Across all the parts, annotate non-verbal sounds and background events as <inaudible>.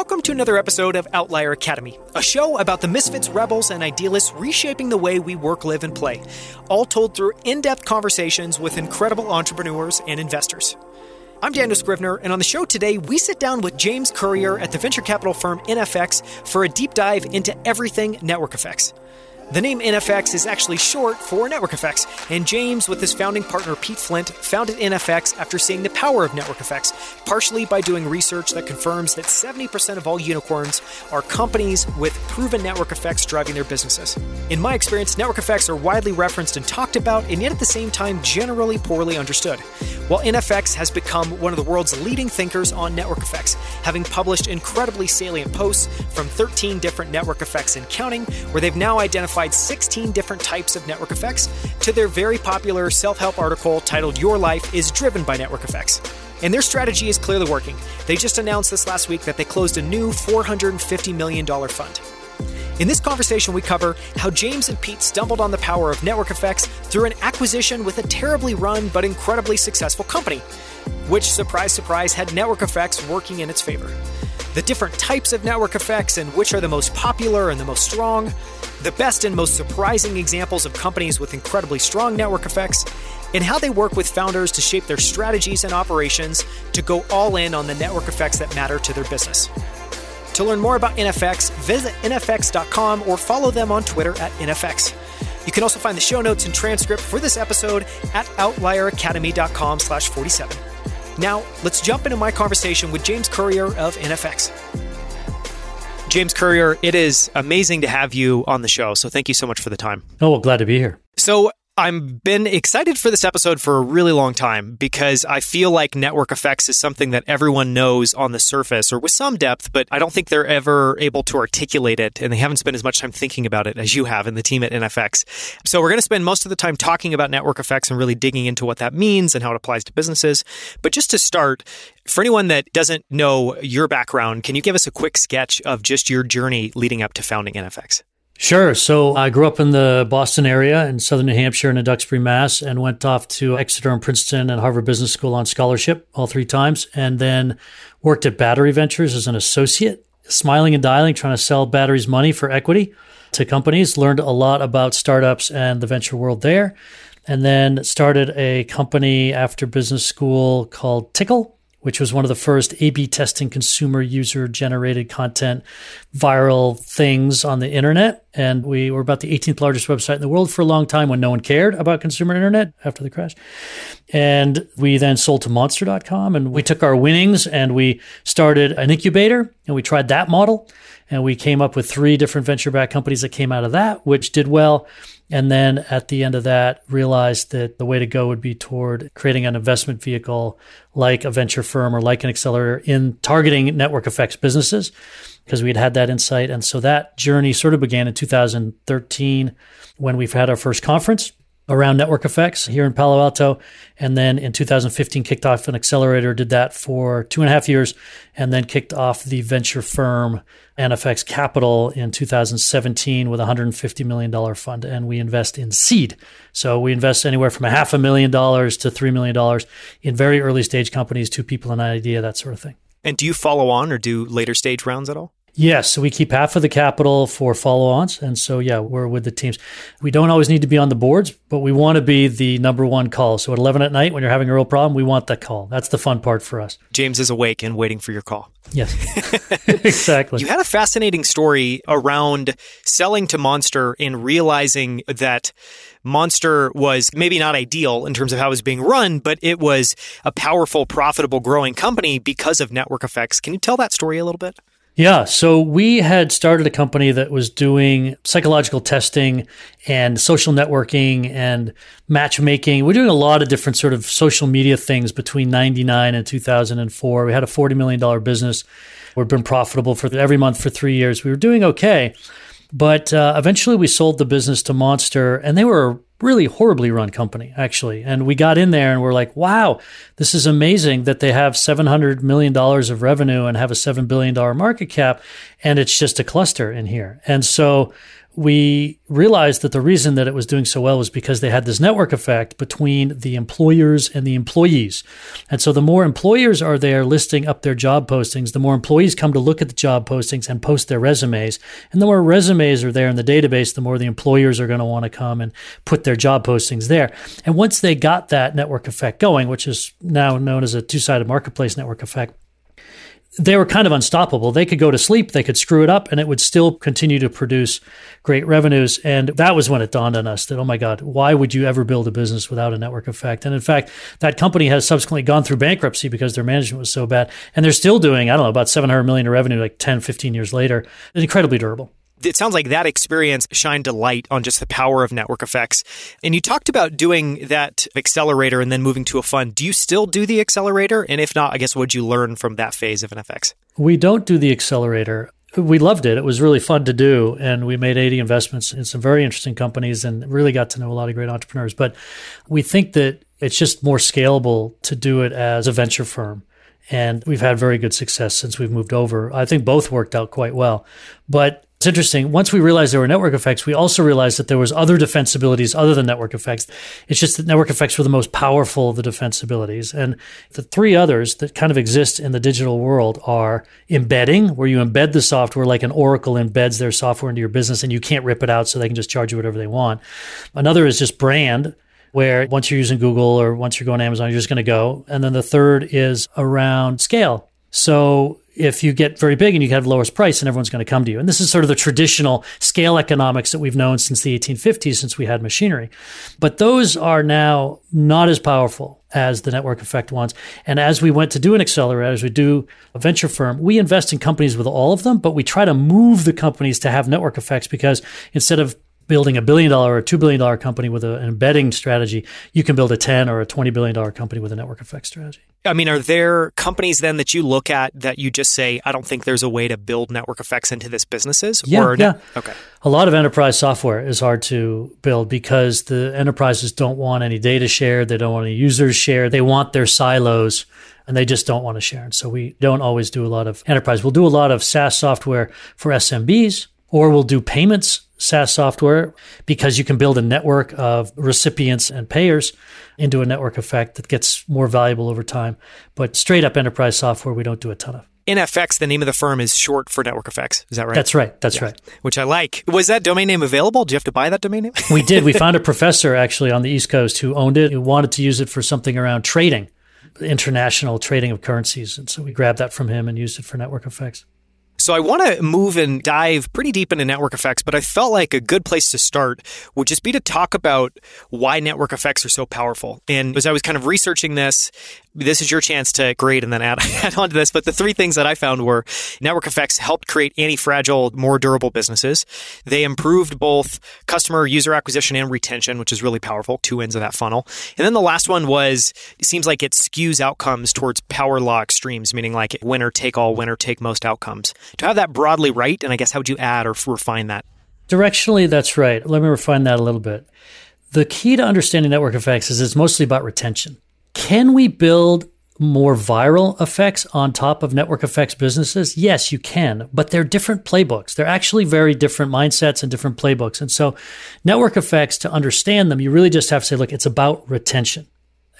Welcome to another episode of Outlier Academy, a show about the misfits, rebels, and idealists reshaping the way we work, live, and play, all told through in depth conversations with incredible entrepreneurs and investors. I'm Daniel Scrivner, and on the show today, we sit down with James Currier at the venture capital firm NFX for a deep dive into everything network effects. The name NFX is actually short for network effects, and James, with his founding partner Pete Flint, founded NFX after seeing the power of network effects, partially by doing research that confirms that 70% of all unicorns are companies with proven network effects driving their businesses. In my experience, network effects are widely referenced and talked about, and yet at the same time, generally poorly understood. While NFX has become one of the world's leading thinkers on network effects, having published incredibly salient posts from 13 different network effects and counting, where they've now identified 16 different types of network effects, to their very popular self help article titled Your Life is Driven by Network Effects. And their strategy is clearly working. They just announced this last week that they closed a new $450 million fund. In this conversation, we cover how James and Pete stumbled on the power of network effects through an acquisition with a terribly run but incredibly successful company, which, surprise, surprise, had network effects working in its favor. The different types of network effects and which are the most popular and the most strong, the best and most surprising examples of companies with incredibly strong network effects, and how they work with founders to shape their strategies and operations to go all in on the network effects that matter to their business. To learn more about NFX, visit nfx.com or follow them on Twitter at NFX. You can also find the show notes and transcript for this episode at outlieracademy.com slash 47. Now, let's jump into my conversation with James Currier of NFX. James Currier, it is amazing to have you on the show. So thank you so much for the time. Oh, well, glad to be here. So I've been excited for this episode for a really long time because I feel like network effects is something that everyone knows on the surface or with some depth, but I don't think they're ever able to articulate it and they haven't spent as much time thinking about it as you have in the team at NFX. So we're going to spend most of the time talking about network effects and really digging into what that means and how it applies to businesses. But just to start, for anyone that doesn't know your background, can you give us a quick sketch of just your journey leading up to founding NFX? Sure. So I grew up in the Boston area in southern New Hampshire and in Duxbury, Mass, and went off to Exeter and Princeton and Harvard Business School on scholarship all three times, and then worked at Battery Ventures as an associate, smiling and dialing, trying to sell batteries money for equity to companies. Learned a lot about startups and the venture world there, and then started a company after business school called Tickle which was one of the first A B testing consumer user generated content viral things on the internet. And we were about the 18th largest website in the world for a long time when no one cared about consumer internet after the crash. And we then sold to monster.com and we took our winnings and we started an incubator and we tried that model. And we came up with three different venture backed companies that came out of that, which did well. And then at the end of that, realized that the way to go would be toward creating an investment vehicle like a venture firm or like an accelerator in targeting network effects businesses because we had had that insight. And so that journey sort of began in 2013 when we've had our first conference around network effects here in Palo Alto. And then in 2015, kicked off an accelerator, did that for two and a half years, and then kicked off the venture firm NFX Capital in 2017 with a $150 million fund. And we invest in seed. So we invest anywhere from a half a million dollars to $3 million in very early stage companies, two people, an idea, that sort of thing. And do you follow on or do later stage rounds at all? Yes, so we keep half of the capital for follow-ons, and so yeah, we're with the teams. We don't always need to be on the boards, but we want to be the number one call. So at eleven at night, when you're having a real problem, we want that call. That's the fun part for us. James is awake and waiting for your call. Yes, <laughs> <laughs> exactly. You had a fascinating story around selling to Monster and realizing that Monster was maybe not ideal in terms of how it was being run, but it was a powerful, profitable, growing company because of network effects. Can you tell that story a little bit? Yeah. So we had started a company that was doing psychological testing and social networking and matchmaking. We're doing a lot of different sort of social media things between 99 and 2004. We had a $40 million business. We've been profitable for every month for three years. We were doing okay. But uh, eventually we sold the business to Monster and they were a really horribly run company, actually. And we got in there and we're like, wow, this is amazing that they have $700 million of revenue and have a $7 billion market cap. And it's just a cluster in here. And so we realized that the reason that it was doing so well was because they had this network effect between the employers and the employees. And so the more employers are there listing up their job postings, the more employees come to look at the job postings and post their resumes. And the more resumes are there in the database, the more the employers are going to want to come and put their job postings there. And once they got that network effect going, which is now known as a two sided marketplace network effect, they were kind of unstoppable. They could go to sleep, they could screw it up, and it would still continue to produce great revenues. And that was when it dawned on us that, oh my God, why would you ever build a business without a network effect? And in fact, that company has subsequently gone through bankruptcy because their management was so bad. And they're still doing, I don't know, about 700 million in revenue like 10, 15 years later. Incredibly durable it sounds like that experience shined a light on just the power of network effects. And you talked about doing that accelerator and then moving to a fund. Do you still do the accelerator? And if not, I guess what'd you learn from that phase of NFX? We don't do the accelerator. We loved it. It was really fun to do. And we made 80 investments in some very interesting companies and really got to know a lot of great entrepreneurs. But we think that it's just more scalable to do it as a venture firm. And we've had very good success since we've moved over. I think both worked out quite well. But it's interesting. Once we realized there were network effects, we also realized that there was other defensibilities other than network effects. It's just that network effects were the most powerful of the defensibilities. And the three others that kind of exist in the digital world are embedding, where you embed the software like an Oracle embeds their software into your business and you can't rip it out so they can just charge you whatever they want. Another is just brand, where once you're using Google or once you're going to Amazon, you're just going to go. And then the third is around scale. So if you get very big and you have the lowest price and everyone's going to come to you. And this is sort of the traditional scale economics that we've known since the 1850s, since we had machinery. But those are now not as powerful as the network effect ones. And as we went to do an accelerator, as we do a venture firm, we invest in companies with all of them, but we try to move the companies to have network effects because instead of building a billion dollar or two billion dollar company with a, an embedding strategy, you can build a 10 or a 20 billion dollar company with a network effect strategy. I mean, are there companies then that you look at that you just say, I don't think there's a way to build network effects into this businesses? Yeah, or yeah. Okay. A lot of enterprise software is hard to build because the enterprises don't want any data shared. They don't want any users shared. They want their silos and they just don't want to share. And so we don't always do a lot of enterprise. We'll do a lot of SaaS software for SMBs or we'll do payments SaaS software because you can build a network of recipients and payers into a network effect that gets more valuable over time. But straight up enterprise software, we don't do a ton of. NFX, the name of the firm, is short for network effects. Is that right? That's right. That's right. Which I like. Was that domain name available? Do you have to buy that domain name? we did. We found a <laughs> professor actually on the East Coast who owned it, who wanted to use it for something around trading, international trading of currencies. And so we grabbed that from him and used it for network effects. So I want to move and dive pretty deep into network effects, but I felt like a good place to start would just be to talk about why network effects are so powerful. And as I was kind of researching this, this is your chance to grade and then add, <laughs> add on to this. But the three things that I found were network effects helped create anti-fragile, more durable businesses. They improved both customer user acquisition and retention, which is really powerful, two ends of that funnel. And then the last one was, it seems like it skews outcomes towards power law extremes, meaning like winner take all, winner take most outcomes. To have that broadly right, and I guess how would you add or refine that? Directionally, that's right. Let me refine that a little bit. The key to understanding network effects is it's mostly about retention. Can we build more viral effects on top of network effects businesses? Yes, you can, but they're different playbooks. They're actually very different mindsets and different playbooks. And so, network effects, to understand them, you really just have to say, look, it's about retention.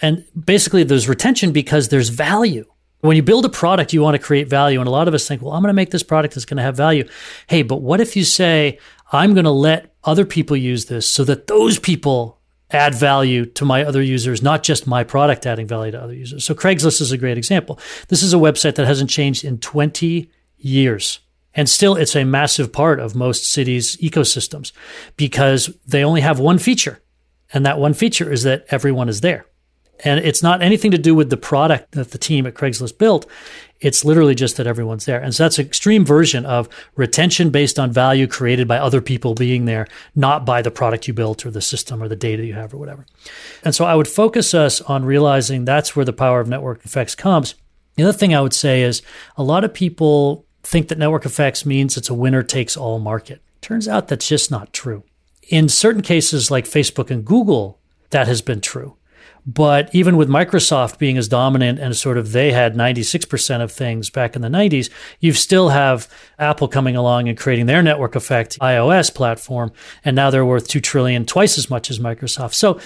And basically, there's retention because there's value. When you build a product, you want to create value. And a lot of us think, well, I'm going to make this product that's going to have value. Hey, but what if you say, I'm going to let other people use this so that those people add value to my other users, not just my product adding value to other users. So Craigslist is a great example. This is a website that hasn't changed in 20 years. And still, it's a massive part of most cities' ecosystems because they only have one feature. And that one feature is that everyone is there. And it's not anything to do with the product that the team at Craigslist built. It's literally just that everyone's there. And so that's an extreme version of retention based on value created by other people being there, not by the product you built or the system or the data you have or whatever. And so I would focus us on realizing that's where the power of network effects comes. The other thing I would say is a lot of people think that network effects means it's a winner takes all market. Turns out that's just not true In certain cases, like Facebook and Google, that has been true. But even with Microsoft being as dominant and sort of they had 96% of things back in the 90s, you still have Apple coming along and creating their network effect iOS platform. And now they're worth 2 trillion, twice as much as Microsoft. So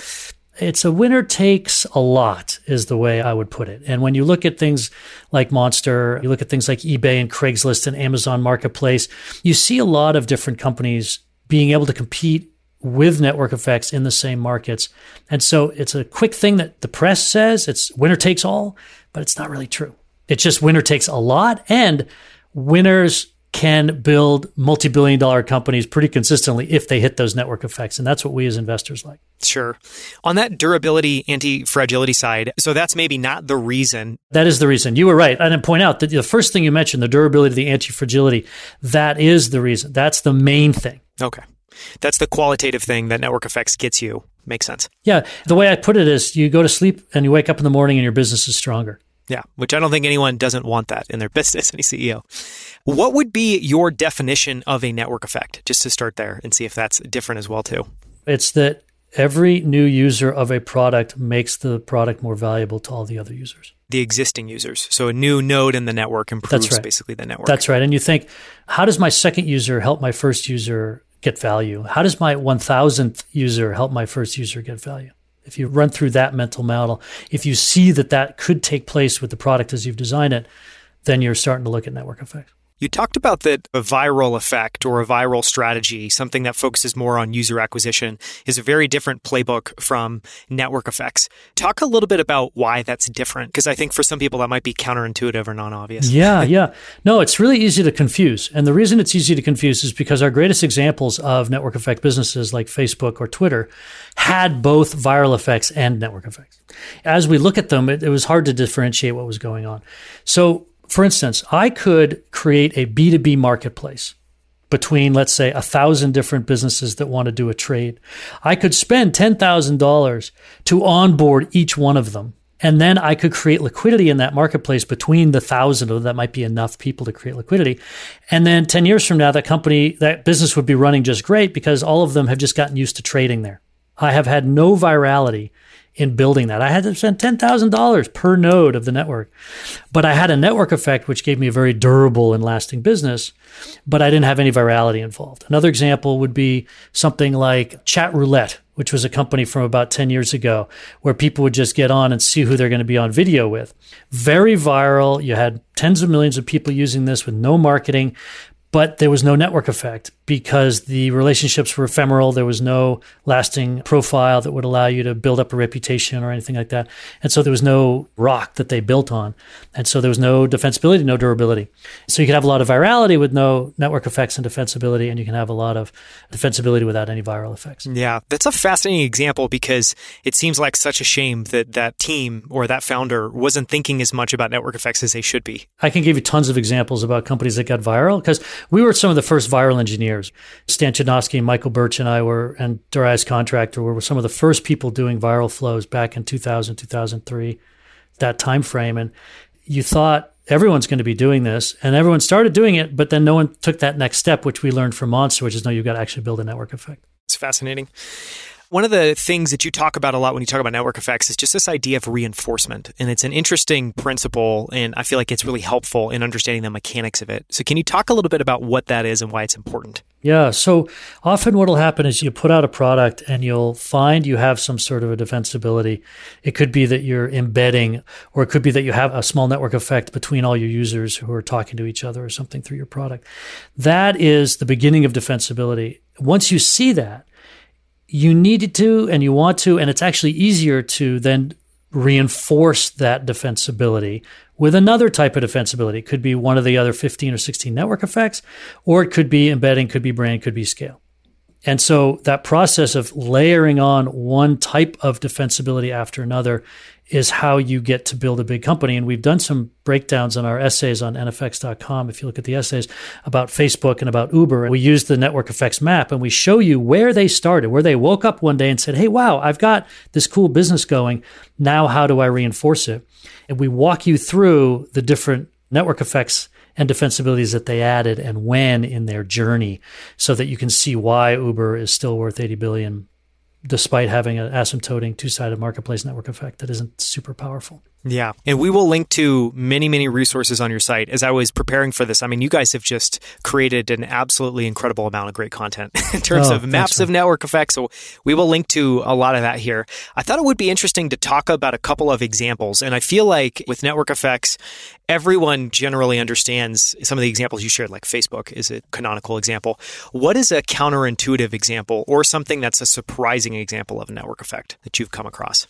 it's a winner takes a lot is the way I would put it. And when you look at things like Monster, you look at things like eBay and Craigslist and Amazon Marketplace, you see a lot of different companies being able to compete with network effects in the same markets. And so it's a quick thing that the press says it's winner takes all, but it's not really true. It's just winner takes a lot and winners can build multi-billion dollar companies pretty consistently if they hit those network effects and that's what we as investors like. Sure. On that durability anti-fragility side, so that's maybe not the reason. That is the reason. You were right. I didn't point out that the first thing you mentioned, the durability, the anti-fragility, that is the reason. That's the main thing. Okay. That's the qualitative thing that network effects gets you. Makes sense. Yeah. The way I put it is you go to sleep and you wake up in the morning and your business is stronger. Yeah, which I don't think anyone doesn't want that in their <laughs> business, any CEO. What would be your definition of a network effect, just to start there and see if that's different as well, too? It's that every new user of a product makes the product more valuable to all the other users. The existing users. So a new node in the network improves right. basically the network. That's right. And you think, how does my second user help my first user get value? How does my 1000th user help my first user get value? If you run through that mental model, if you see that that could take place with the product as you've designed it, then you're starting to look at network effects. You talked about that a viral effect or a viral strategy, something that focuses more on user acquisition, is a very different playbook from network effects. Talk a little bit about why that's different, because I think for some people that might be counterintuitive or non obvious. Yeah, yeah. No, it's really easy to confuse. And the reason it's easy to confuse is because our greatest examples of network effect businesses like Facebook or Twitter had both viral effects and network effects. As we look at them, it, it was hard to differentiate what was going on. So, for instance, I could create a B2B marketplace between, let's say, a thousand different businesses that want to do a trade. I could spend $10,000 to onboard each one of them. And then I could create liquidity in that marketplace between the thousand, or that might be enough people to create liquidity. And then 10 years from now, that company, that business would be running just great because all of them have just gotten used to trading there. I have had no virality in building that. I had to spend $10,000 per node of the network. But I had a network effect, which gave me a very durable and lasting business, but I didn't have any virality involved. Another example would be something like Chat Roulette, which was a company from about 10 years ago where people would just get on and see who they're going to be on video with. Very viral. You had tens of millions of people using this with no marketing, but there was no network effect because the relationships were ephemeral. There was no lasting profile that would allow you to build up a reputation or anything like that. And so there was no rock that they built on. And so there was no defensibility, no durability. So you could have a lot of virality with no network effects and defensibility, and you can have a lot of defensibility without any viral effects. Yeah, that's a fascinating example because it seems like such a shame that that team or that founder wasn't thinking as much about network effects as they should be. I can give you tons of examples about companies that got viral because we were some of the first viral engineers. Stan Chudnovsky Michael Birch and I were, and Darius Contractor were some of the first people doing viral flows back in 2000, 2003, that time frame. And you thought everyone's going to be doing this, and everyone started doing it, but then no one took that next step, which we learned from Monster, which is no, you've got to actually build a network effect. It's fascinating. One of the things that you talk about a lot when you talk about network effects is just this idea of reinforcement. And it's an interesting principle, and I feel like it's really helpful in understanding the mechanics of it. So, can you talk a little bit about what that is and why it's important? Yeah. So, often what will happen is you put out a product and you'll find you have some sort of a defensibility. It could be that you're embedding, or it could be that you have a small network effect between all your users who are talking to each other or something through your product. That is the beginning of defensibility. Once you see that, you needed to and you want to, and it's actually easier to then reinforce that defensibility with another type of defensibility. It could be one of the other 15 or 16 network effects, or it could be embedding, could be brand, could be scale. And so that process of layering on one type of defensibility after another is how you get to build a big company. And we've done some breakdowns on our essays on nfx.com. If you look at the essays about Facebook and about Uber, and we use the network effects map and we show you where they started, where they woke up one day and said, Hey, wow, I've got this cool business going. Now, how do I reinforce it? And we walk you through the different network effects and defensibilities that they added and when in their journey so that you can see why Uber is still worth 80 billion despite having an asymptoting two-sided marketplace network effect that isn't super powerful. Yeah. And we will link to many, many resources on your site. As I was preparing for this, I mean, you guys have just created an absolutely incredible amount of great content <laughs> in terms oh, of maps of network effects. So we will link to a lot of that here. I thought it would be interesting to talk about a couple of examples. And I feel like with network effects, everyone generally understands some of the examples you shared, like Facebook is a canonical example. What is a counterintuitive example or something that's a surprising example of a network effect that you've come across?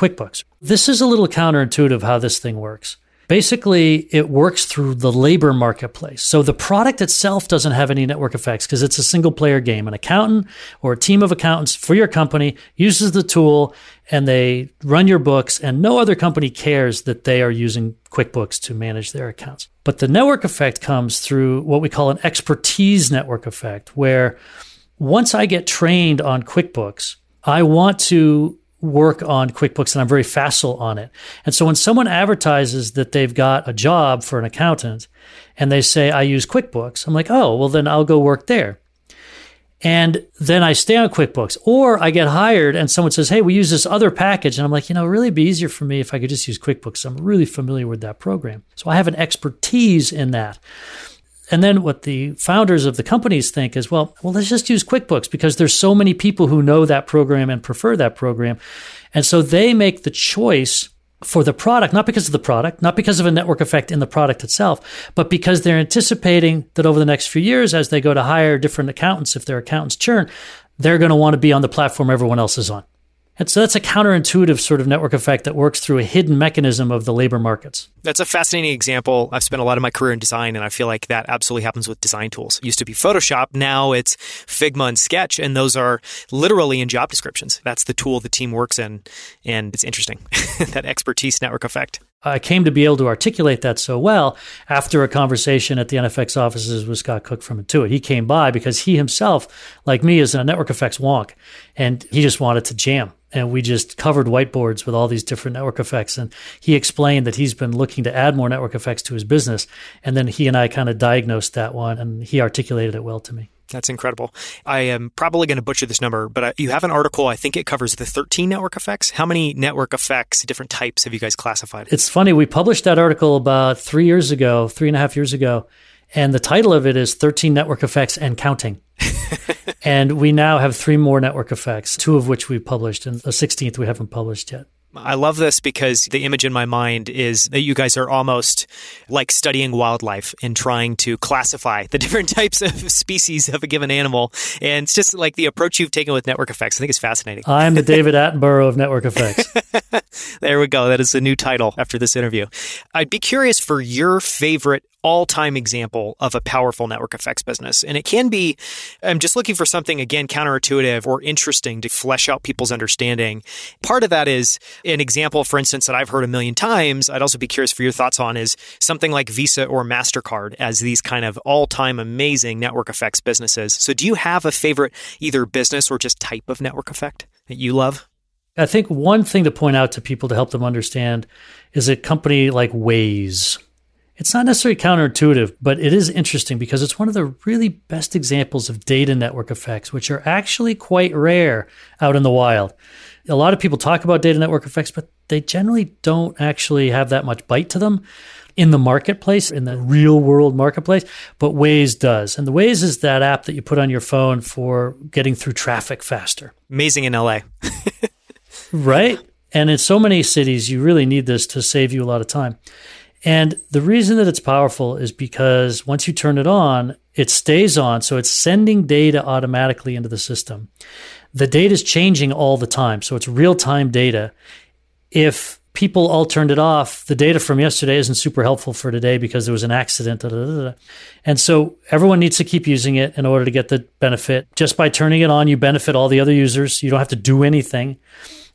QuickBooks. This is a little counterintuitive how this thing works. Basically, it works through the labor marketplace. So the product itself doesn't have any network effects because it's a single player game. An accountant or a team of accountants for your company uses the tool and they run your books, and no other company cares that they are using QuickBooks to manage their accounts. But the network effect comes through what we call an expertise network effect, where once I get trained on QuickBooks, I want to work on QuickBooks and I'm very facile on it. And so when someone advertises that they've got a job for an accountant and they say, I use QuickBooks, I'm like, oh, well, then I'll go work there. And then I stay on QuickBooks or I get hired and someone says, Hey, we use this other package. And I'm like, you know, really be easier for me if I could just use QuickBooks. I'm really familiar with that program. So I have an expertise in that. And then what the founders of the companies think is, well, well, let's just use QuickBooks because there's so many people who know that program and prefer that program. And so they make the choice for the product, not because of the product, not because of a network effect in the product itself, but because they're anticipating that over the next few years, as they go to hire different accountants, if their accountants churn, they're going to want to be on the platform everyone else is on. And so that's a counterintuitive sort of network effect that works through a hidden mechanism of the labor markets. That's a fascinating example. I've spent a lot of my career in design, and I feel like that absolutely happens with design tools. It used to be Photoshop, now it's Figma and Sketch, and those are literally in job descriptions. That's the tool the team works in, and it's interesting <laughs> that expertise network effect. I came to be able to articulate that so well after a conversation at the NFX offices with Scott Cook from Intuit. He came by because he himself, like me, is a network effects wonk, and he just wanted to jam and we just covered whiteboards with all these different network effects. And he explained that he's been looking to add more network effects to his business. And then he and I kind of diagnosed that one, and he articulated it well to me. That's incredible. I am probably going to butcher this number, but uh, you have an article. I think it covers the 13 network effects. How many network effects, different types, have you guys classified? It's funny. We published that article about three years ago, three and a half years ago. And the title of it is 13 Network Effects and Counting. <laughs> and we now have three more network effects, two of which we've published, and the 16th we haven't published yet. I love this because the image in my mind is that you guys are almost like studying wildlife and trying to classify the <laughs> different types of species of a given animal. And it's just like the approach you've taken with network effects. I think it's fascinating. <laughs> I'm the <laughs> David Attenborough of network effects. there we go. That is the new title after this interview. I'd be curious for your favorite all time example of a powerful network effects business. And it can be, I'm just looking for something, again, counterintuitive or interesting to flesh out people's understanding. Part of that is an example, for instance, that I've heard a million times. I'd also be curious for your thoughts on is something like Visa or MasterCard as these kind of all time amazing network effects businesses. So do you have a favorite either business or just type of network effect that you love? I think one thing to point out to people to help them understand is a company like Waze it's not necessarily counterintuitive, but it is interesting because it's one of the really best examples of data network effects, which are actually quite rare out in the wild. A lot of people talk about data network effects, but they generally don't actually have that much bite to them in the marketplace, in the real world marketplace, but Waze does. And the Waze is that app that you put on your phone for getting through traffic faster. Amazing in LA. <laughs> right? And in so many cities, you really need this to save you a lot of time. And the reason that it's powerful is because once you turn it on, it stays on. So it's sending data automatically into the system. The data is changing all the time. So it's real time data. If people all turned it off, the data from yesterday isn't super helpful for today because there was an accident. Da, da, da, and so everyone needs to keep using it in order to get the benefit. Just by turning it on, you benefit all the other users. You don't have to do anything.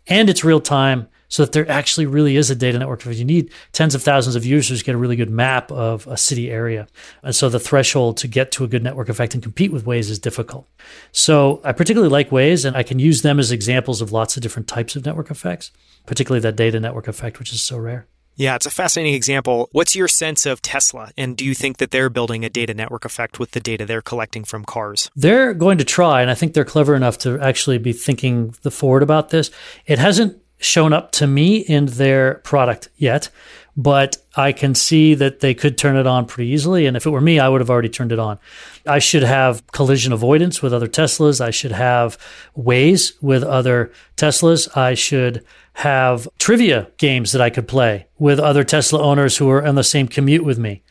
And it's real time so that there actually really is a data network. If you need tens of thousands of users to get a really good map of a city area. And so the threshold to get to a good network effect and compete with Waze is difficult. So I particularly like Waze, and I can use them as examples of lots of different types of network effects, particularly that data network effect, which is so rare. Yeah, it's a fascinating example. What's your sense of Tesla? And do you think that they're building a data network effect with the data they're collecting from cars? They're going to try, and I think they're clever enough to actually be thinking the forward about this. It hasn't shown up to me in their product yet, but I can see that they could turn it on pretty easily. And if it were me, I would have already turned it on. I should have collision avoidance with other Teslas. I should have Waze with other Teslas. I should have trivia games that I could play with other Tesla owners who are on the same commute with me.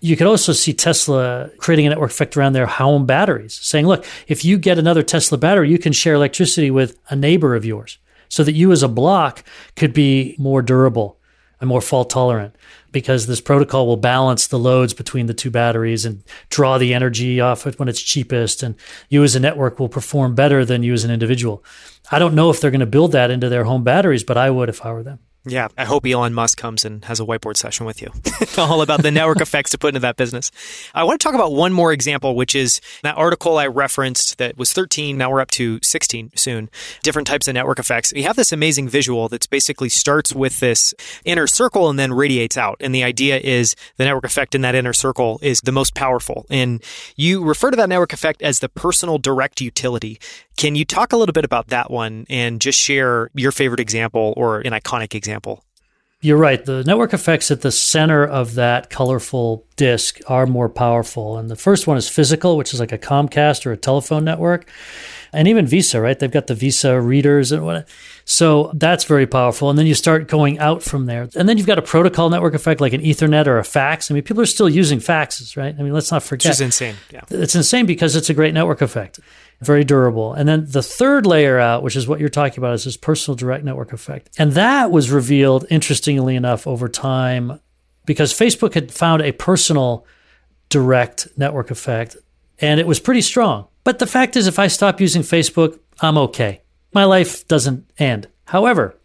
You could also see Tesla creating a network effect around their home batteries, saying, look, if you get another Tesla battery, you can share electricity with a neighbor of yours so that you as a block could be more durable and more fault tolerant because this protocol will balance the loads between the two batteries and draw the energy off it when it's cheapest. And you as a network will perform better than you as an individual. I don't know if they're going to build that into their home batteries, but I would if I were them. Yeah, I hope Elon Musk comes and has a whiteboard session with you, <laughs> all about the network <laughs> effects to put into that business. I want to talk about one more example, which is that article I referenced that was 13. Now we're up to 16 soon. Different types of network effects. We have this amazing visual that's basically starts with this inner circle and then radiates out. And the idea is the network effect in that inner circle is the most powerful. And you refer to that network effect as the personal direct utility. Can you talk a little bit about that one and just share your favorite example or an iconic example? You're right. The network effects at the center of that colorful disk are more powerful. And the first one is physical, which is like a Comcast or a telephone network. And even Visa, right? They've got the Visa readers and what. So that's very powerful. And then you start going out from there. And then you've got a protocol network effect like an Ethernet or a fax. I mean, people are still using faxes, right? I mean, let's not forget. Which is insane. Yeah. It's insane because it's a great network effect very durable. And then the third layer out, which is what you're talking about, is this personal direct network effect. And that was revealed, interestingly enough, over time because Facebook had found a personal direct network effect and it was pretty strong. But the fact is, if I stop using Facebook, I'm okay. My life doesn't end. However,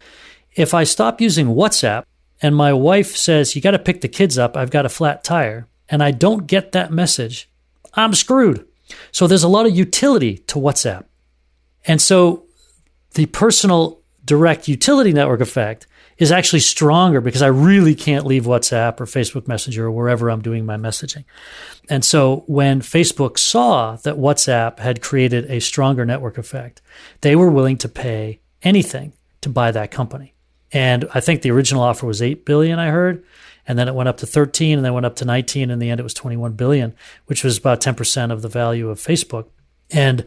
if I stop using WhatsApp and my wife says, You got to pick the kids up, I've got a flat tire, and I don't get that message, I'm screwed. So there's a lot of utility to WhatsApp. And so the personal direct utility network effect is actually stronger because I really can't leave WhatsApp or Facebook Messenger or wherever I'm doing my messaging. And so when Facebook saw that WhatsApp had created a stronger network effect, they were willing to pay anything to buy that company. And I think the original offer was 8 billion I heard and then it went up to 13 and then went up to 19 in the end it was 21 billion which was about 10% of the value of facebook. And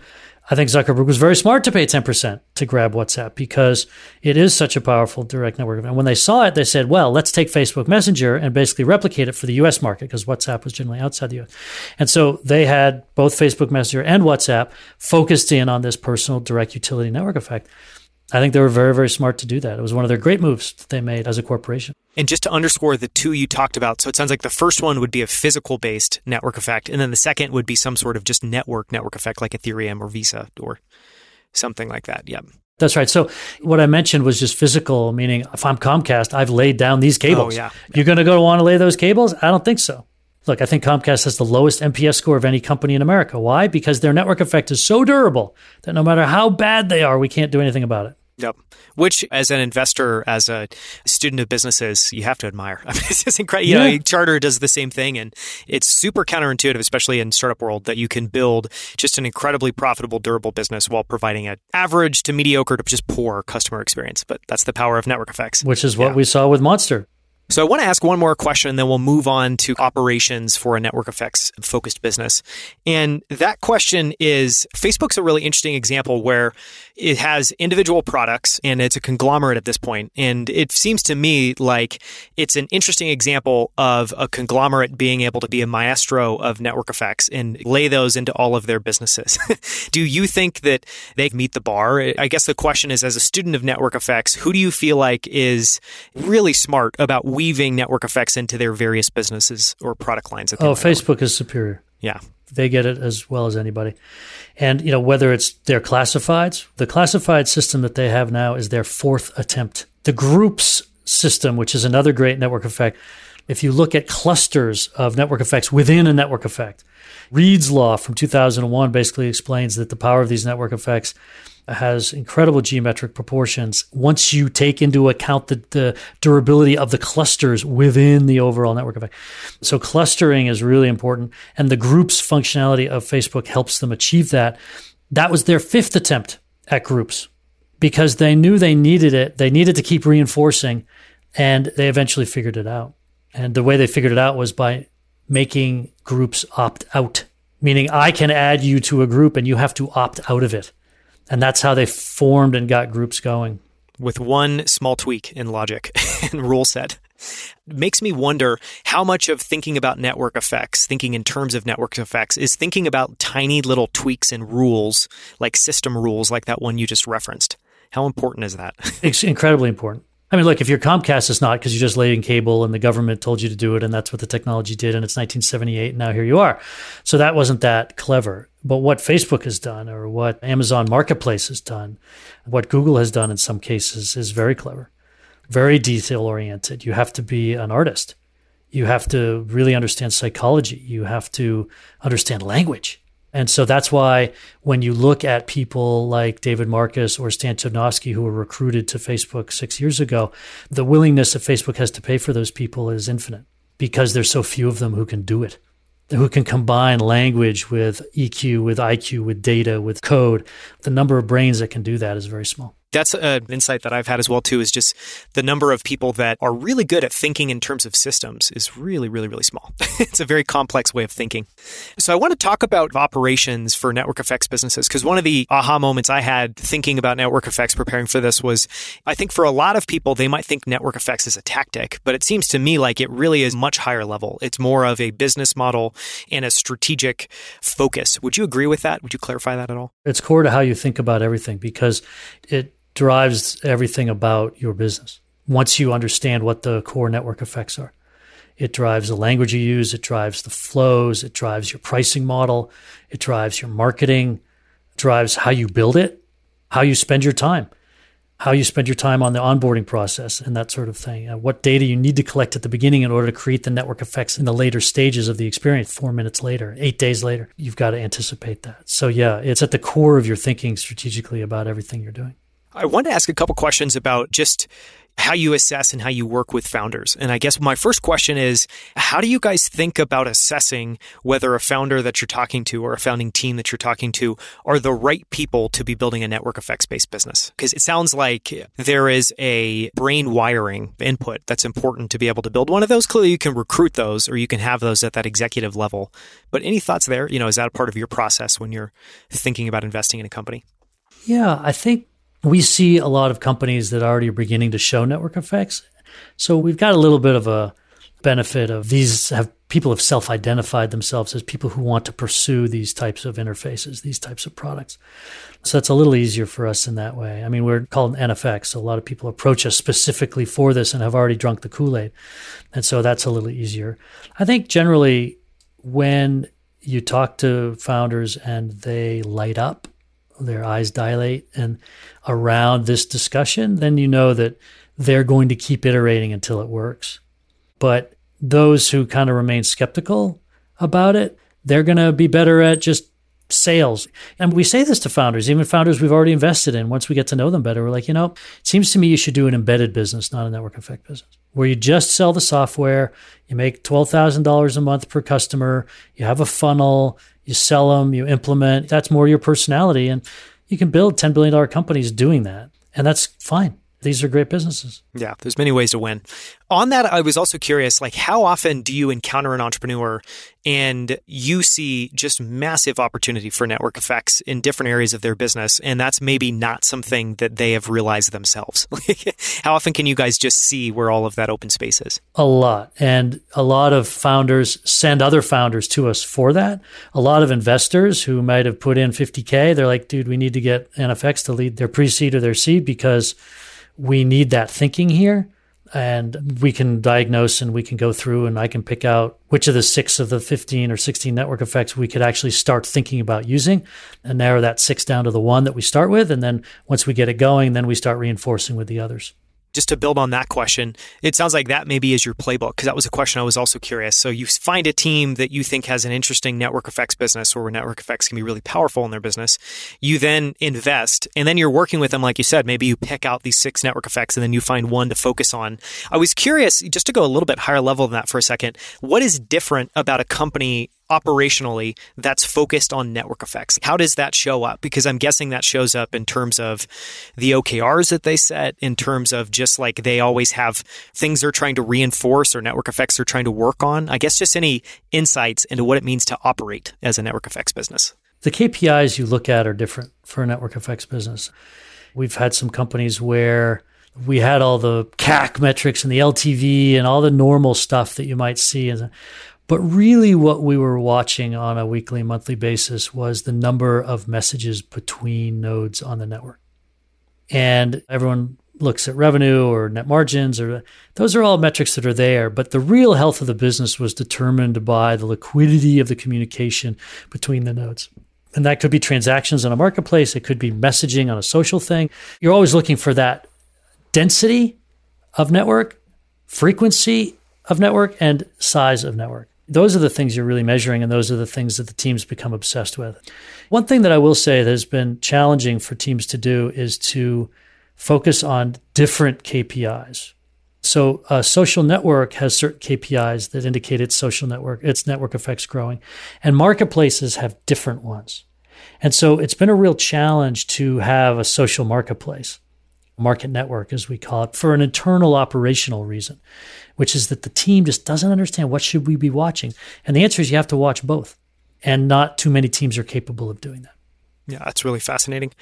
i think zuckerberg was very smart to pay 10% to grab whatsapp because it is such a powerful direct network. And when they saw it they said well let's take facebook messenger and basically replicate it for the us market because whatsapp was generally outside the us and so they had both facebook messenger and whatsapp focused in on this personal direct utility network effect I think they were very, very smart to do that. It was one of their great moves that they made as a corporation. And just to underscore the two you talked about, so it sounds like the first one would be a physical based network effect, and then the second would be some sort of just network network effect like Ethereum or Visa or something like that. Yeah. That's right. So what I mentioned was just physical, meaning if I'm Comcast, I've laid down these oh, cables. Oh, yeah. You're going to go want to lay those cables? I don't think so. Look, I think Comcast has the lowest NPS score of any company in America. Why? Because their network effect is so durable that no matter how bad they are, we can't do anything about it. Yep. Which, as an investor, as a student of businesses, you have to admire. <laughs> I mean, it's just incredible. You know, Charter does the same thing, and it's super counterintuitive, especially in startup world, that you can build just an incredibly profitable, durable business while providing an average to mediocre to just poor customer experience. But that's the power of network effects, which is what yeah. we saw with Monster. So I want to ask one more question, then we'll move on to operations for a network effects focused business. And that question is Facebook's a really interesting example where it has individual products and it's a conglomerate at this point. And it seems to me like it's an interesting example of a conglomerate being able to be a maestro of network effects and lay those into all of their businesses. <laughs> do you think that they meet the bar? I guess the question is as a student of network effects, who do you feel like is really smart about weaving network effects into their various businesses or product lines. oh, Facebook is superior. Yeah. They get it as well as anybody. And, you know, whether it's their classifieds, the classified system that they have now is their fourth attempt. The groups system, which is another great network effect, if you look at clusters of network effects within a network effect, Reed's law from 2001 basically explains that the power of these network effects has incredible geometric proportions once you take into account the, the durability of the clusters within the overall network effect. So clustering is really important and the groups functionality of Facebook helps them achieve that. That was their fifth attempt at groups because they knew they needed it. They needed to keep reinforcing and they eventually figured it out. And the way they figured it out was by making groups opt out, meaning I can add you to a group and you have to opt out of it. And that's how they formed and got groups going. With one small tweak in logic <laughs> and rule set. Makes me wonder how much of thinking about network effects, thinking in terms of network effects, is thinking about tiny little tweaks and rules, like system rules, like that one you just referenced. How important is that? <laughs> It's incredibly important. I mean, look, if you're Comcast, is not because you're just laying cable and the government told you to do it, and that's what the technology did, and it's 1978, and now here you are. So that wasn't that clever. But what Facebook has done, or what Amazon Marketplace has done, what Google has done in some cases, is very clever, very detail oriented. You have to be an artist. You have to really understand psychology. You have to understand language. And so that's why when you look at people like David Marcus or Stan Chudnovsky, who were recruited to Facebook six years ago, the willingness that Facebook has to pay for those people is infinite because there's so few of them who can do it, who can combine language with EQ, with IQ, with data, with code. The number of brains that can do that is very small that's an insight that I've had as well too. Is just the number of people that are really good at thinking in terms of systems is really, really, really small. <laughs> it's a very complex way of thinking. So I want to talk about operations for network effects businesses because one of the aha moments I had thinking about network effects preparing for this was I think for a lot of people they might think network effects is a tactic, but it seems to me like it really is much higher level. It's more of a business model and a strategic focus. Would you agree with that? Would you clarify that at all? It's core to how you think about everything because it drives everything about your business. Once you understand what the core network effects are, it drives the language you use, it drives the flows, it drives your pricing model, it drives your marketing, drives how you build it, how you spend your time, how you spend your time on the onboarding process and that sort of thing. Uh, what data you need to collect at the beginning in order to create the network effects in the later stages of the experience, four minutes later, eight days later. You've got to anticipate that. So, yeah, it's at the core of your thinking strategically about everything you're doing. I want to ask a couple questions about just how you assess and how you work with founders. And I guess my first question is how do you guys think about assessing whether a founder that you're talking to or a founding team that you're talking to are the right people to be building a network effects based business? Because it sounds like there is a brain wiring input that's important to be able to build one of those. Clearly, you can recruit those or you can have those at that executive level. But any thoughts there? You know, is that a part of your process when you're thinking about investing in a company? Yeah, I think we see a lot of companies that already are beginning to show network effects. So we've got a little bit of a benefit of these have people have self-identified themselves as people who want to pursue these types of interfaces, these types of products. So it's a little easier for us in that way. I mean, we're called NFX, so a lot of people approach us specifically for this and have already drunk the Kool-Aid. And so that's a little easier. I think generally when you talk to founders and they light up their eyes dilate and around this discussion, then you know that they're going to keep iterating until it works. But those who kind of remain skeptical about it, they're going to be better at just sales. And we say this to founders, even founders we've already invested in. Once we get to know them better, we're like, you know, it seems to me you should do an embedded business, not a network effect business, where you just sell the software, you make $12,000 a month per customer, you have a funnel, you sell them, you implement. That's more your personality. And you can build $10 billion companies doing that. And that's fine these are great businesses. Yeah, there's many ways to win. On that, I was also curious, like how often do you encounter an entrepreneur and you see just massive opportunity for network effects in different areas of their business, and that's maybe not something that they have realized themselves? <laughs> how often can you guys just see where all of that open space is? A lot, and a lot of founders send other founders to us for that. A lot of investors who might have put in 50k, they're like, "Dude, we need to get NFX to lead their pre-seed or their seed because." We need that thinking here. And we can diagnose and we can go through and I can pick out which of the six of the 15 or 16 network effects we could actually start thinking about using and narrow that six down to the one that we start with. And then once we get it going, then we start reinforcing with the others. Just to build on that question, it sounds like that maybe is your playbook because that was a question I was also curious. So you find a team that you think has an interesting network effects business or where network effects can be really powerful in their business. You then invest and then you're working with them, like you said, maybe you pick out these six network effects and then you find one to focus on. I was curious, just to go a little bit higher level than that for a second, what is different about a company operationally that's focused on network effects? How does that show up? Because I'm guessing that shows up in terms of the OKRs that they set, in terms of just like they always have things they're trying to reinforce or network effects they're trying to work on. I guess just any insights into what it means to operate as a network effects business. The KPIs you look at are different for a network effects business. We've had some companies where we had all the CAC metrics and the LTV and all the normal stuff that you might see. But really, what we were watching on a weekly, monthly basis was the number of messages between nodes on the network. And everyone looks at revenue or net margins, or those are all metrics that are there. But the real health of the business was determined by the liquidity of the communication between the nodes. And that could be transactions on a marketplace, it could be messaging on a social thing. You're always looking for that density of network, frequency of network, and size of network those are the things you're really measuring, and those are the things that the teams become obsessed with. One thing that I will say that has been challenging for teams to do is to focus on different KPIs. So, a social network has certain KPIs that indicate its social network, its network effects growing, and marketplaces have different ones. And so, it's been a real challenge to have a social marketplace, market network, as we call it, for an internal operational reason which is that the team just doesn't understand what should we be watching. And the answer is you have to watch both. And not too many teams are capable of doing that. Yeah, that's really fascinating.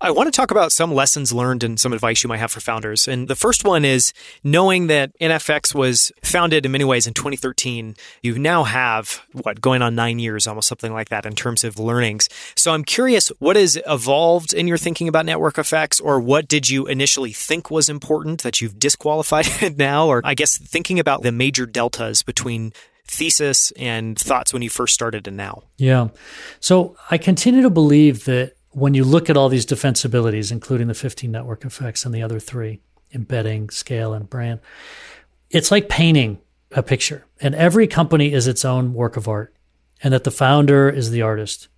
I want to talk about some lessons learned and some advice you might have for founders. And the first one is knowing that NFX was founded in many ways in 2013. You now have what going on nine years, almost something like that, in terms of learnings. So I'm curious, what has evolved in your thinking about network effects, or what did you initially think was important that you've disqualified <laughs> now? Or I guess thinking about the major deltas between thesis and thoughts when you first started and now? Yeah. So I continue to believe that when you look at all these defensibilities, including the 15 network effects and the other three embedding, scale, and brand, it's like painting a picture. And every company is its own work of art, and that the founder is the artist.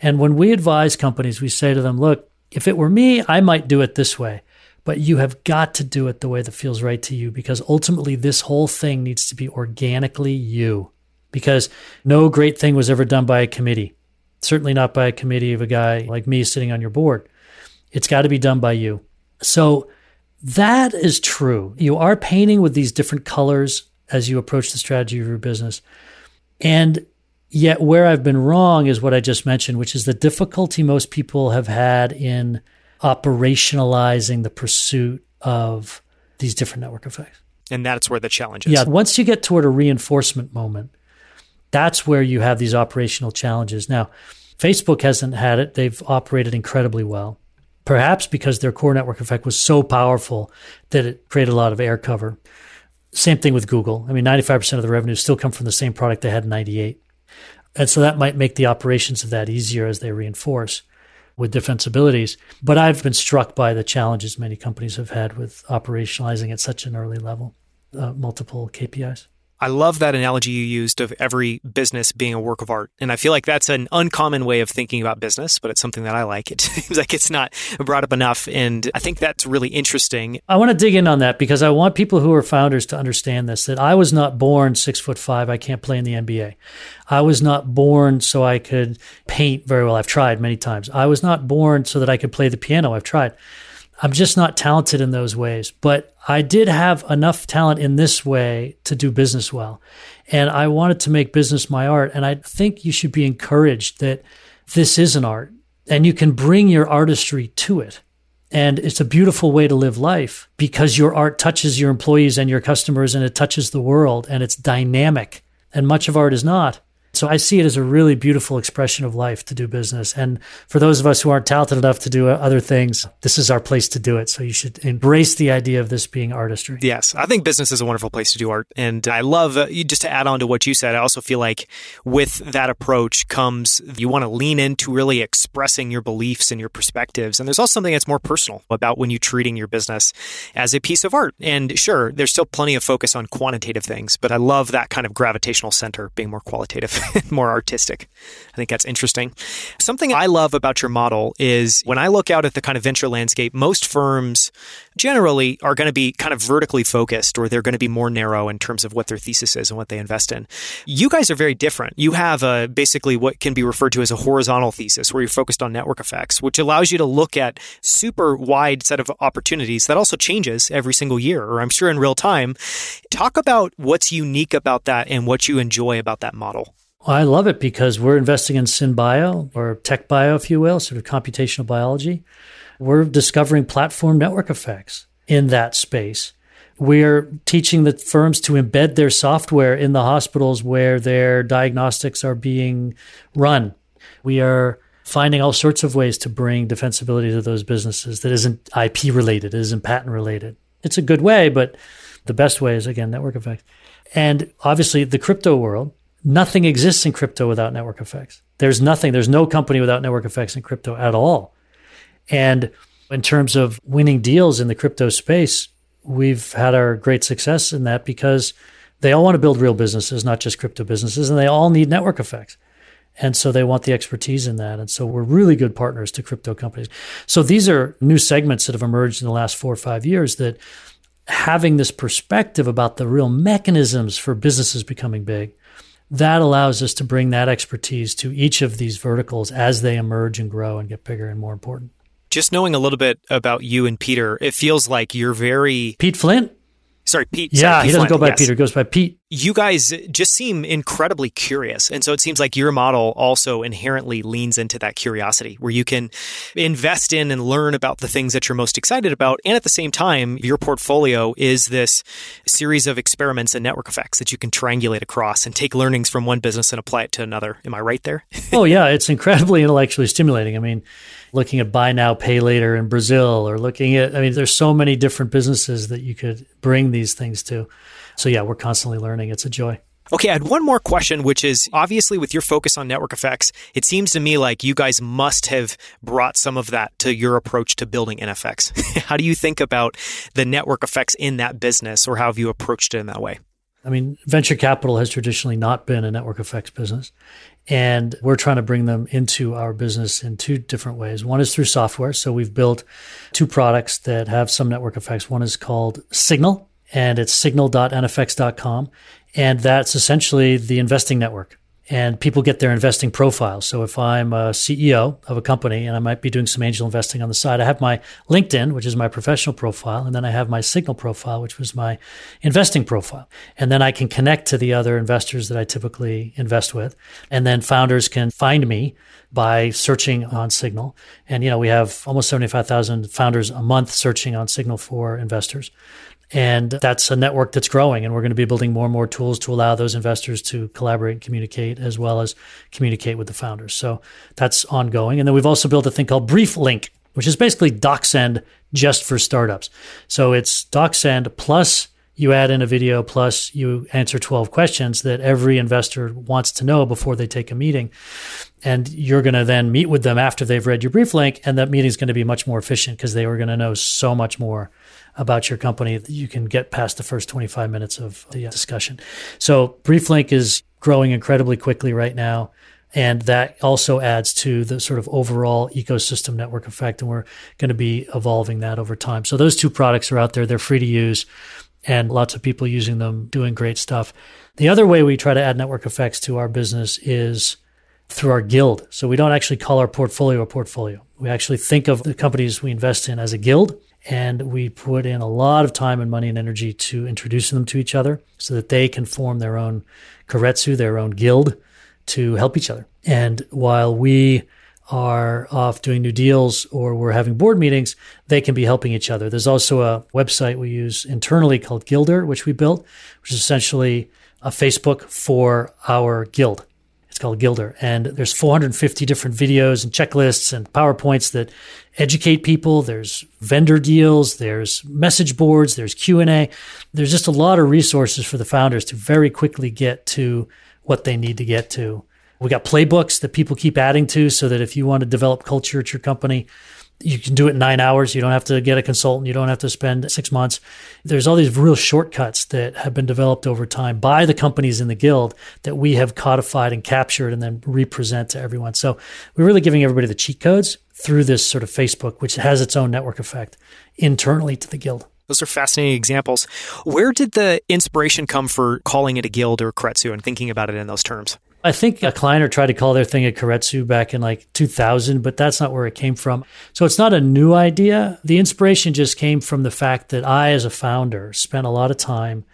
And when we advise companies, we say to them, look, if it were me, I might do it this way but you have got to do it the way that feels right to you because ultimately this whole thing needs to be organically you. Because no great thing was ever done by a committee, certainly not by a committee of a guy like me sitting on your board. It's got to be done by you. So that is true. You are painting with these different colors as you approach the strategy of your business. And yet, where I've been wrong is what I just mentioned, which is the difficulty most people have had in operationalizing the pursuit of these different network effects. And that's where the challenge is. Yeah. Once you get toward a reinforcement moment, that's where you have these operational challenges. Now, Facebook hasn't had it. They've operated incredibly well, perhaps because their core network effect was so powerful that it created a lot of air cover. Same thing with Google. I mean, 95% of the revenue still come from the same product they had in 98. And so that might make the operations of that easier as they reinforce with defensibilities. But I've been struck by the challenges many companies have had with operationalizing at such an early level, uh, multiple KPIs. I love that analogy you used of every business being a work of art. And I feel like that's an uncommon way of thinking about business, but it's something that I like. <laughs> It seems like it's not brought up enough. And I think that's really interesting. I want to dig in on that because I want people who are founders to understand this that I was not born six foot five. I can't play in the NBA. I was not born so I could paint very well. I've tried many times. I was not born so that I could play the piano. I've tried. I'm just not talented in those ways. But I did have enough talent in this way to do business well. And I wanted to make business my art. And I think you should be encouraged that this is an art and you can bring your artistry to it. And it's a beautiful way to live life because your art touches your employees and your customers and it touches the world and it's dynamic. And much of art is not. So I see it as a really beautiful expression of life to do business. And for those of us who aren't talented enough to do other things, this is our place to do it. So you should embrace the idea of this being artistry. Yes, I think business is a wonderful place to do art. And I love, uh, just to add on to what you said, I also feel like with that approach comes, you want to lean into really expressing your beliefs and your perspectives. And there's also something that's more personal about when you're treating your business as a piece of art. And sure, there's still plenty of focus on quantitative things, but I love that kind of gravitational center being more qualitative. <laughs> more artistic. I think that's interesting. Something I love about your model is when I look out at the kind of venture landscape, most firms generally are going to be kind of vertically focused or they're going to be more narrow in terms of what their thesis is and what they invest in. You guys are very different. You have a, basically what can be referred to as a horizontal thesis where you're focused on network effects, which allows you to look at super wide set of opportunities that also changes every single year or I'm sure in real time. Talk about what's unique about that and what you enjoy about that model. Well, I love it because we're investing in SynBio or tech bio, if you will, sort of computational biology. We're discovering platform network effects in that space. We're teaching the firms to embed their software in the hospitals where their diagnostics are being run. We are finding all sorts of ways to bring defensibility to those businesses that isn't IP related, isn't patent related. It's a good way, but the best way is again network effects. And obviously the crypto world Nothing exists in crypto without network effects. There's nothing, there's no company without network effects in crypto at all. And in terms of winning deals in the crypto space, we've had our great success in that because they all want to build real businesses, not just crypto businesses, and they all need network effects. And so they want the expertise in that. And so we're really good partners to crypto companies. So these are new segments that have emerged in the last four or five years that having this perspective about the real mechanisms for businesses becoming big that allows us to bring that expertise to each of these verticals as they emerge and grow and get bigger and more important. Just knowing a little bit about you and Peter, it feels like you're very Pete Flint. Sorry, Pete. Yeah, sorry, Pete he doesn't Flint. go by yes. Peter; he goes by Pete. You guys just seem incredibly curious, and so it seems like your model also inherently leans into that curiosity, where you can invest in and learn about the things that you're most excited about, and at the same time, your portfolio is this series of experiments and network effects that you can triangulate across and take learnings from one business and apply it to another. Am I right there? <laughs> oh yeah, it's incredibly intellectually stimulating. I mean looking at buy now, pay later in Brazil, or looking at, I mean, there's so many different businesses that you could bring these things to. So, yeah, we're constantly learning. It's a joy. Okay, I had one more question, which is obviously with your focus on network effects, it seems to me like you guys must have brought some of that to your approach to building NFX. <laughs> how do you think about the network effects in that business, or how have you approached it in that way? I mean, venture capital has traditionally not been a network effects business. And we're trying to bring them into our business in two different ways. One is through software. So we've built two products that have some network effects. One is called Signal, and it's signal.nfx.com. And that's essentially the investing network and people get their investing profiles. So if I'm a CEO of a company and I might be doing some angel investing on the side, I have my LinkedIn, which is my professional profile, and then I have my Signal profile, which was my investing profile. And then I can connect to the other investors that I typically invest with. And then founders can find me by searching on Signal. And, you know, we have almost 75,000 founders a month searching on Signal for investors. And that's a network that's growing. And we're going to be building more and more tools to allow those investors to collaborate and communicate as well as communicate with the founders. So that's ongoing. And then we've also built a thing called BriefLink, which is basically DocSend just for startups. So it's DocSend plus you add in a video plus you answer 12 questions that every investor wants to know before they take a meeting. And you're going to then meet with them after they've read your brief link. And that meeting is going to be much more efficient because they are going to know so much more about your company that you can get past the first 25 minutes of the uh, discussion. So BriefLink is growing incredibly quickly right now. And that also adds to the sort of overall ecosystem network effect. And we're going to be evolving that over time. So those two products are out there. They're free to use and lots of people using them doing great stuff. The other way we try to add network effects to our business is through our guild. So we don't actually call our portfolio a portfolio. We actually think of the companies we invest in as a guild and we put in a lot of time and money and energy to introducing them to each other so that they can form their own keiretsu, their own guild to help each other. And while we are off doing new deals or we're having board meetings, they can be helping each other. There's also a website we use internally called Gilder, which we built, which is essentially a Facebook for our guild. It's called Gilder. And there's 450 different videos and checklists and PowerPoints that educate people. There's vendor deals, there's message boards, there's Q&A. There's just a lot of resources for the founders to very quickly get to what they need to get to. We got playbooks that people keep adding to so that if you want to develop culture at your company, you can do it in nine hours. You don't have to get a consultant. You don't have to spend six months. There's all these real shortcuts that have been developed over time by the companies in the guild that we have codified and captured and then represent to everyone. So we're really giving everybody the cheat codes through this sort of Facebook, which has its own network effect internally to the guild. Those are fascinating examples. Where did the inspiration come for calling it a guild or keiretsu and thinking about it in those terms? I think a Kleiner tried to call their thing a keiretsu back in like 2000, but that's not where it came from. So it's not a new idea. The inspiration just came from the fact that I, as a founder, spent a lot of time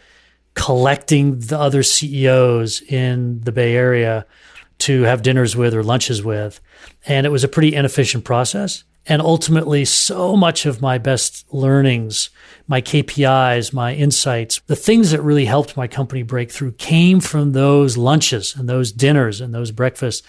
collecting the other CEOs in the Bay Area to have dinners with or lunches with. And it was a pretty inefficient process. And ultimately, so much of my best learnings, my KPIs, my insights, the things that really helped my company break through came from those lunches and those dinners and those breakfasts.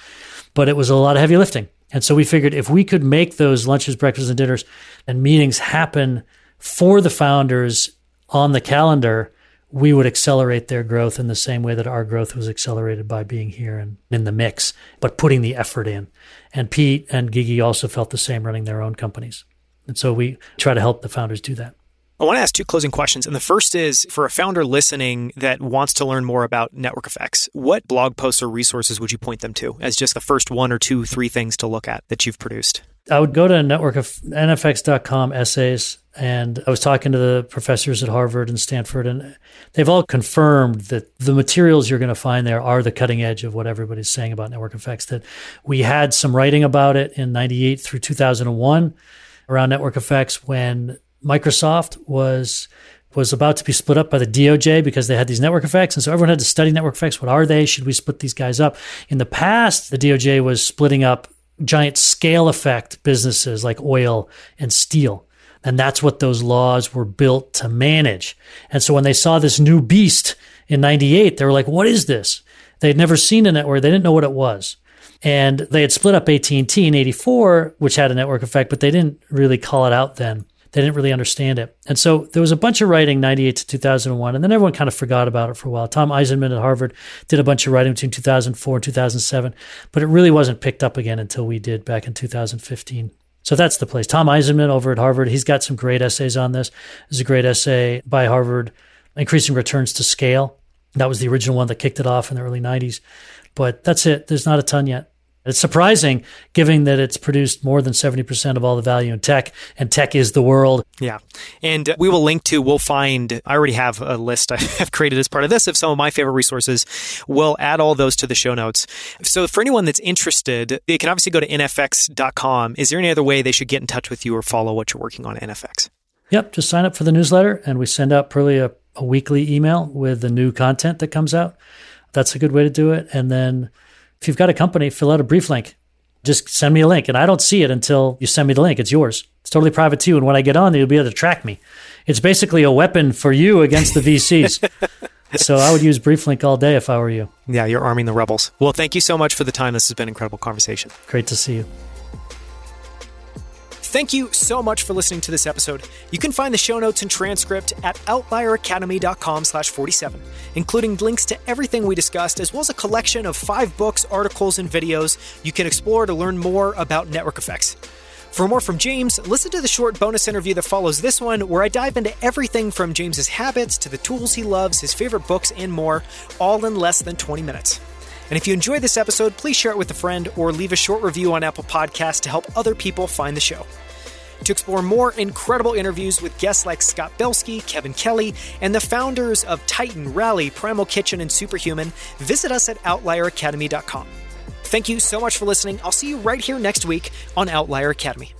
But it was a lot of heavy lifting. And so we figured if we could make those lunches, breakfasts, and dinners and meetings happen for the founders on the calendar, we would accelerate their growth in the same way that our growth was accelerated by being here and in the mix, but putting the effort in. And Pete and Gigi also felt the same running their own companies. And so we try to help the founders do that. I want to ask two closing questions. And the first is for a founder listening that wants to learn more about network effects, what blog posts or resources would you point them to as just the first one or two, three things to look at that you've produced? I would go to network of nfx.com essays and I was talking to the professors at Harvard and Stanford, and they've all confirmed that the materials you're going to find there are the cutting edge of what everybody's saying about network effects. That we had some writing about it in 98 through 2001 around network effects when Microsoft was was about to be split up by the DOJ because they had these network effects. And so everyone had to study network effects. What are they? Should we split these guys up? In the past, the DOJ was splitting up giant scale effect businesses like oil and steel. And that's what those laws were built to manage. And so when they saw this new beast in 98, they were like, what is this? They had never seen a network. They didn't know what it was. And they had split up AT&T in 84, which had a network effect, but they didn't really call it out then. They didn't really understand it. And so there was a bunch of writing 98 to 2001, and then everyone kind of forgot about it for a while. Tom Eisenmann at Harvard did a bunch of writing between 2004 and 2007, but it really wasn't picked up again until we did back in 2015. So that's the place. Tom Eisenmann over at Harvard, he's got some great essays on this. There's a great essay by Harvard, Increasing Returns to Scale. That was the original one that kicked it off in the early 90s. But that's it. There's not a ton yet. It's surprising given that it's produced more than 70% of all the value in tech, and tech is the world. Yeah. And we will link to, we'll find, I already have a list <laughs> I have created as part of this of some of my favorite resources. We'll add all those to the show notes. So for anyone that's interested, they can obviously go to nfx.com. Is there any other way they should get in touch with you or follow what you're working on at NFX? Yep. Just sign up for the newsletter, and we send out probably a, a weekly email with the new content that comes out. That's a good way to do it. And then, if you've got a company, fill out a brief link. Just send me a link. And I don't see it until you send me the link. It's yours. It's totally private too. And when I get on, you'll be able to track me. It's basically a weapon for you against the VCs. <laughs> so I would use BriefLink all day if I were you. Yeah, you're arming the rebels. Well, thank you so much for the time. This has been an incredible conversation. Great to see you. Thank you so much for listening to this episode. You can find the show notes and transcript at outlieracademy.com slash 47, including links to everything we discussed, as well as a collection of five books, articles, and videos you can explore to learn more about network effects. For more from James, listen to the short bonus interview that follows this one, where I dive into everything from James's habits to the tools he loves, his favorite books, and more, all in less than 20 minutes. And if you enjoyed this episode, please share it with a friend or leave a short review on Apple Podcasts to help other people find the show. To explore more incredible interviews with guests like Scott Belsky, Kevin Kelly, and the founders of Titan, Rally, Primal Kitchen, and Superhuman, visit us at OutlierAcademy.com. Thank you so much for listening. I'll see you right here next week on Outlier Academy.